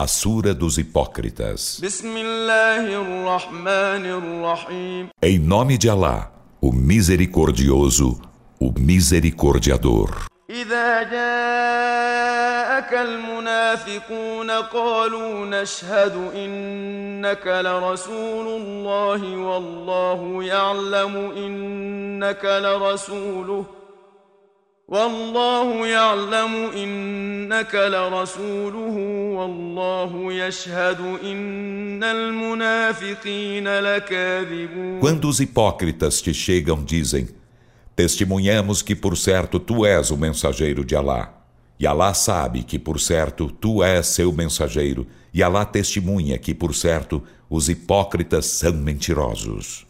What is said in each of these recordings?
a Sura dos Hipócritas. Em nome de Alá, o Misericordioso, o Misericordiador. إذا جاءك المنافقون قالوا نشهد إنك لرسول الله والله يعلم إنك لرسوله والله يعلم إنك لرسوله والله يشهد إن المنافقين لكاذبون Quando os hipócritas te chegam, dizem Testemunhamos que por certo tu és o mensageiro de Alá. E Alá sabe que por certo tu és seu mensageiro. E Alá testemunha que por certo os hipócritas são mentirosos.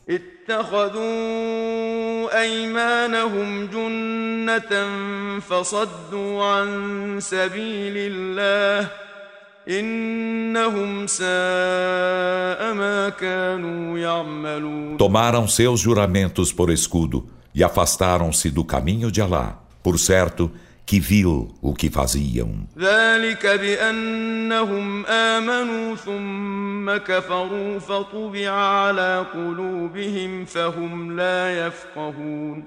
أيمانهم جنة فصدوا عن سبيل الله إنهم ساء ما كانوا يعملون Tomaram seus juramentos por escudo e afastaram-se do caminho de Alá. Por certo, que viu o que faziam.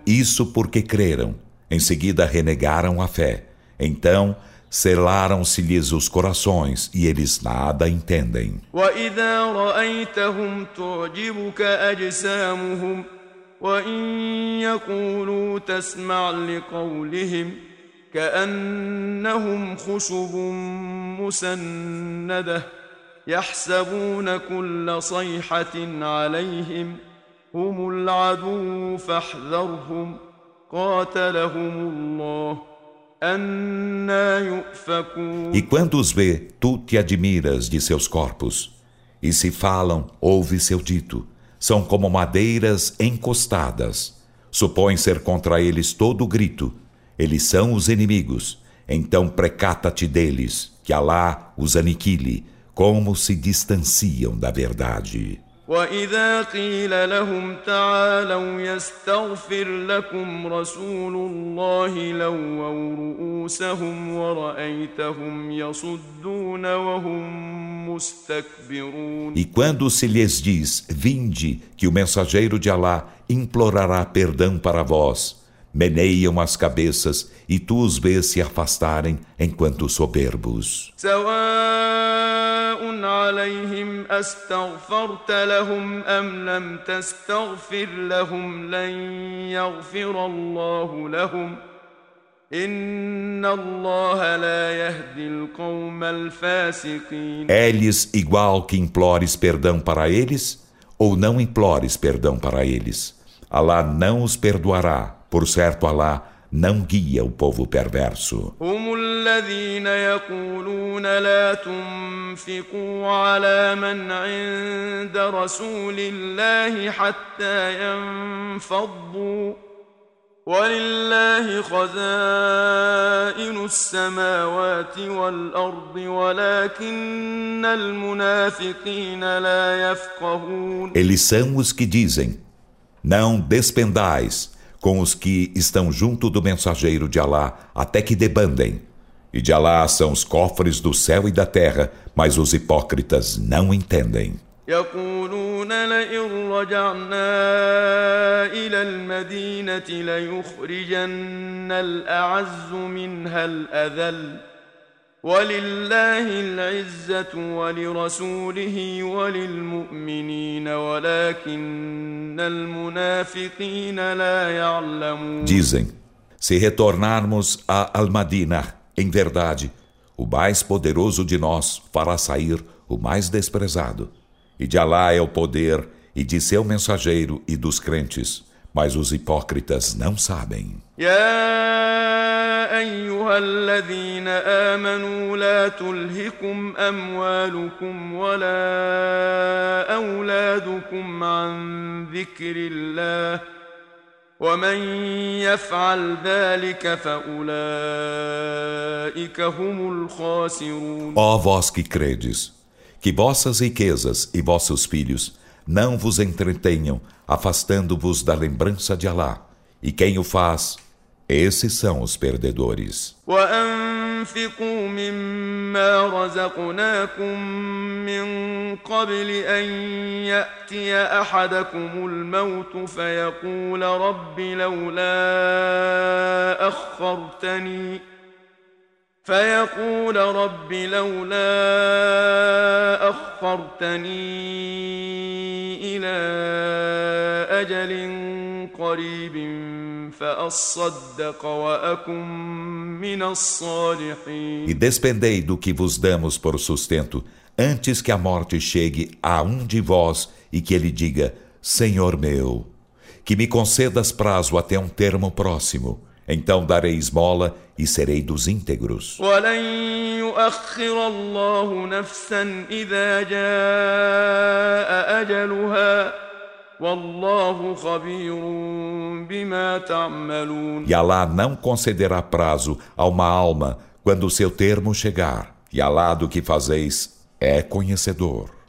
Isso porque creram, em seguida renegaram a fé. Então, selaram-se-lhes os corações e eles nada entendem. وإن يقولوا تسمع لقولهم كأنهم خشب مسندة يحسبون كل صيحة عليهم هم العدو فاحذرهم قاتلهم الله E quando os vê, tu te admiras de seus corpos. E se falam, ouve seu dito. São como madeiras encostadas. Supõe ser contra eles todo grito. Eles são os inimigos. Então precata-te deles, que Alá os aniquile, como se distanciam da verdade. واذا قيل لهم تعالوا يستغفر لكم رسول الله لووا رؤوسهم ورايتهم يصدون وهم مستكبرون E quando se lhes diz vinde que o mensageiro de Alá implorará perdão para vós meneiam as cabeças e tu os vês se afastarem enquanto soberbos. É-lhes igual que implores perdão para eles ou não implores perdão para eles. Allah não os perdoará. Por certo, Alá não guia o povo perverso. هم الذين يقولون لا تنفقوا على من عند رسول الله حتى ينفضوا ولله خزائن السماوات والأرض ولكن المنافقين لا يفقهون Eles são os que dizem, não despendais com os que estão junto do mensageiro de Alá até que debandem. E de Alá são os cofres do céu e da terra, mas os hipócritas não entendem. يقولون لئن رجعنا إلى المدينة ليخرجن الأعز منها الأذل ولله العزة ولرسوله وللمؤمنين ولكن المنافقين لا يعلمون Dizem, se retornarmos a Al-Madinah, em verdade, o mais poderoso de nós fará sair o mais desprezado. E de Alá é o poder, e de seu mensageiro e dos crentes, mas os hipócritas não sabem. ايها الذين امنوا لا تلهكم اموالكم ولا اولادكم عن ذكر الله ومن يفعل ذلك فاولئك هم الخاسرون Ó vós que credes, que vossas riquezas e vossos filhos não vos entretenham, afastando-vos da lembrança de Alá. E quem o faz, esses são os perdedores. وأنفقوا مما رزقناكم من قبل أن يأتي أحدكم الموت فيقول رب لولا أخرتني فيقول رب لولا أخرتني إلى أجل قريب فأصدق وأكن من الصالحين E despendei do que vos damos por sustento, antes que a morte chegue a um de vós e que ele diga: Senhor meu, que me concedas prazo até um termo próximo. então darei esmola e serei dos íntegros. E Alá não concederá prazo a uma alma quando o seu termo chegar. E Alá do que fazeis é conhecedor.